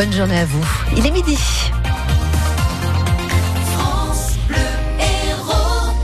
Bonne journée à vous. Il est midi.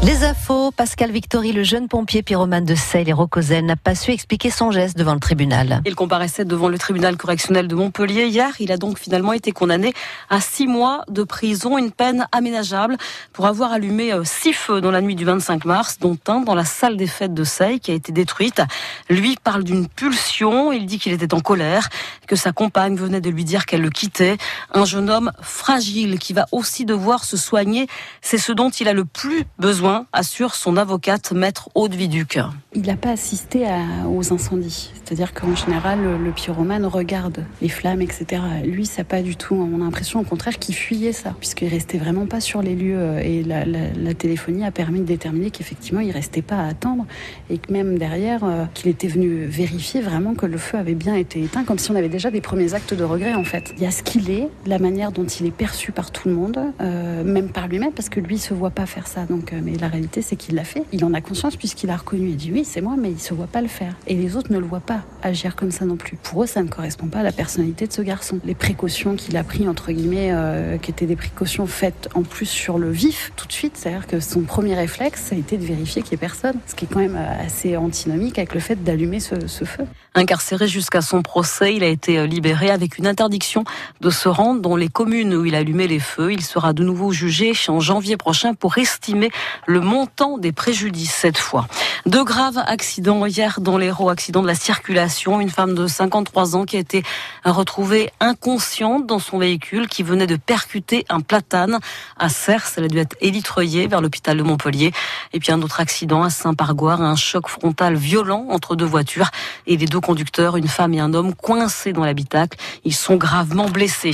Les infos, Pascal Victory, le jeune pompier pyromane de Seille et Rocozel, n'a pas su expliquer son geste devant le tribunal. Il comparaissait devant le tribunal correctionnel de Montpellier hier. Il a donc finalement été condamné à six mois de prison, une peine aménageable pour avoir allumé euh, six feux dans la nuit du 25 mars, dont un dans la salle des fêtes de Seille qui a été détruite. Lui parle d'une pulsion. Il dit qu'il était en colère, que sa compagne venait de lui dire qu'elle le quittait. Un jeune homme fragile qui va aussi devoir se soigner. C'est ce dont il a le plus besoin assure son avocate, maître Aude Viduc. Il n'a pas assisté aux incendies. C'est-à-dire qu'en général, le, pyromane regarde les flammes, etc. Lui, ça pas du tout. On a l'impression, au contraire, qu'il fuyait ça, puisqu'il restait vraiment pas sur les lieux. Euh, et la, téléphonie a permis de déterminer qu'effectivement, il restait pas à attendre. Et que même derrière, euh, qu'il était venu vérifier vraiment que le feu avait bien été éteint, comme si on avait déjà des premiers actes de regret, en fait. Il y a ce qu'il est, la manière dont il est perçu par tout le monde, euh, même par lui-même, parce que lui, il se voit pas faire ça. Donc, mais la réalité, c'est qu'il l'a fait. Il en a conscience puisqu'il a reconnu et dit oui, c'est moi, mais il se voit pas le faire. Et les autres ne le voient pas agir comme ça non plus. Pour eux, ça ne correspond pas à la personnalité de ce garçon. Les précautions qu'il a pris entre guillemets, euh, qui étaient des précautions faites en plus sur le vif tout de suite, c'est-à-dire que son premier réflexe, ça a été de vérifier qu'il n'y ait personne, ce qui est quand même euh, assez antinomique avec le fait d'allumer ce, ce feu. Incarcéré jusqu'à son procès, il a été euh, libéré avec une interdiction de se rendre dans les communes où il a allumé les feux. Il sera de nouveau jugé en janvier prochain pour estimer le montant des préjudices cette fois. De graves accidents hier dans l'Hérault, accident de la circulation. Une femme de 53 ans qui a été retrouvée inconsciente dans son véhicule qui venait de percuter un platane à Cers. Elle a dû être élitreillée vers l'hôpital de Montpellier. Et puis un autre accident à Saint-Pargoire, un choc frontal violent entre deux voitures et les deux conducteurs, une femme et un homme coincés dans l'habitacle. Ils sont gravement blessés.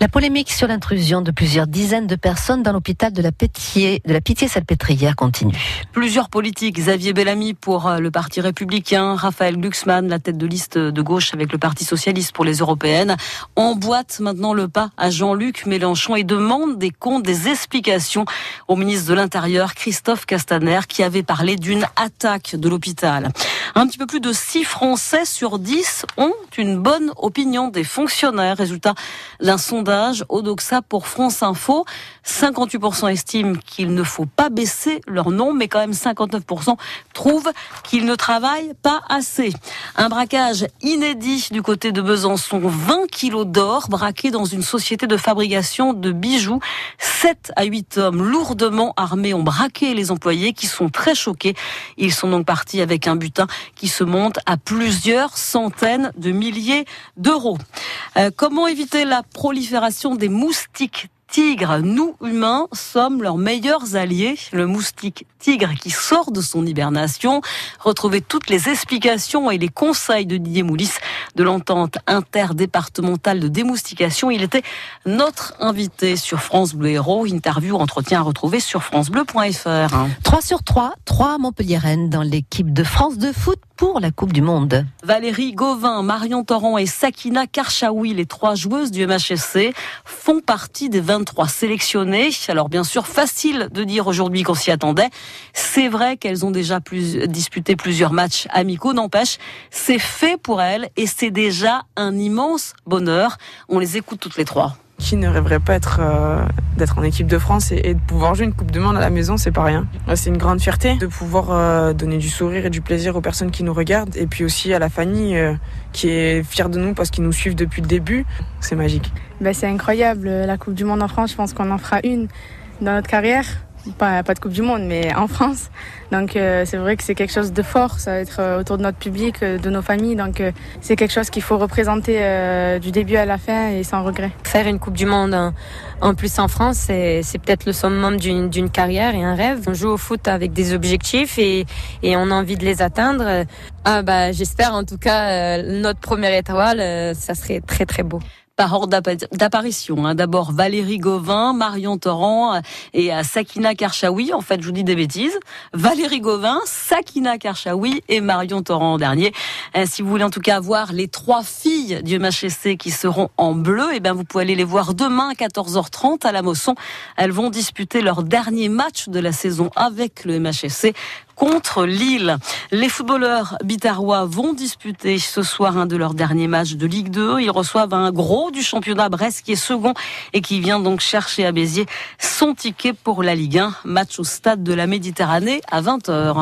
La polémique sur l'intrusion de plusieurs dizaines de personnes dans l'hôpital de la Pitié, de la Pitié-Salpêtrière Plusieurs politiques, Xavier Bellamy pour euh, le Parti républicain, Raphaël Glucksmann, la tête de liste de gauche avec le Parti socialiste pour les européennes, emboîtent maintenant le pas à Jean-Luc Mélenchon et demandent des comptes, des explications au ministre de l'Intérieur, Christophe Castaner, qui avait parlé d'une attaque de l'hôpital. Un petit peu plus de 6 Français sur 10 ont une bonne opinion des fonctionnaires. Résultat d'un sondage Odoxa pour France Info. 58% estiment qu'il ne faut pas baisser leur nom, mais quand même 59% trouvent qu'ils ne travaillent pas assez. Un braquage inédit du côté de Besançon. 20 kilos d'or braqués dans une société de fabrication de bijoux. 7 à 8 hommes lourdement armés ont braqué les employés qui sont très choqués. Ils sont donc partis avec un butin qui se monte à plusieurs centaines de milliers d'euros. Euh, comment éviter la prolifération des moustiques tigres, nous humains sommes leurs meilleurs alliés. Le moustique tigre qui sort de son hibernation. Retrouvez toutes les explications et les conseils de Didier Moulis de l'entente interdépartementale de démoustication. Il était notre invité sur France Bleu Héros. Interview, entretien à retrouver sur francebleu.fr. 3 sur 3, 3 Montpellier-Rennes dans l'équipe de France de foot pour la Coupe du Monde. Valérie Gauvin, Marion Torrent et Sakina Karchaoui, les trois joueuses du MHSC, font partie des 23 sélectionnées. Alors bien sûr, facile de dire aujourd'hui qu'on s'y attendait. C'est vrai qu'elles ont déjà plus, disputé plusieurs matchs amicaux, n'empêche, c'est fait pour elles et c'est déjà un immense bonheur. On les écoute toutes les trois. Qui ne rêverait pas être, euh, d'être en équipe de France et, de pouvoir jouer une Coupe de Monde à la maison, c'est pas rien. C'est une grande fierté de pouvoir euh, donner du sourire et du plaisir aux personnes qui nous regardent et puis aussi à la famille euh, qui est fière de nous parce qu'ils nous suivent depuis le début. C'est magique. Ben, c'est incroyable. La Coupe du Monde en France, je pense qu'on en fera une dans notre carrière pas, de Coupe du Monde, mais en France. Donc euh, c'est vrai que c'est quelque chose de fort, ça être euh, autour de notre public, euh, de nos familles. Donc c'est quelque chose qu'il faut représenter du début à la fin et sans regret. Faire une Coupe du Monde en, plus en France, c'est peut-être le summum d'une carrière et un rêve. On joue au foot avec des objectifs et, et on a envie de les atteindre. Ah, bah, J'espère en tout cas notre première étoile, ça serait très très beau par ordre d'apparition. Hein. D'abord Valérie Gauvin, Marion Torrent et euh, Sakina Karchaoui. En fait, je vous dis des bêtises. Valérie Gauvin, Sakina Karchaoui et Marion Torrent en dernier. Euh, si vous voulez en tout cas voir les trois filles du MHSC qui seront en bleu, et eh bien vous pouvez aller les voir demain à 14h30 à la Mosson. Elles vont disputer leur dernier match de la saison avec le MHSC contre Lille. Les footballeurs bitarois vont disputer ce soir un de leurs derniers matchs de Ligue 2. Ils reçoivent un gros du championnat Brest qui est second et qui vient donc chercher à Béziers son ticket pour la Ligue 1. Match au stade de la Méditerranée à 20h.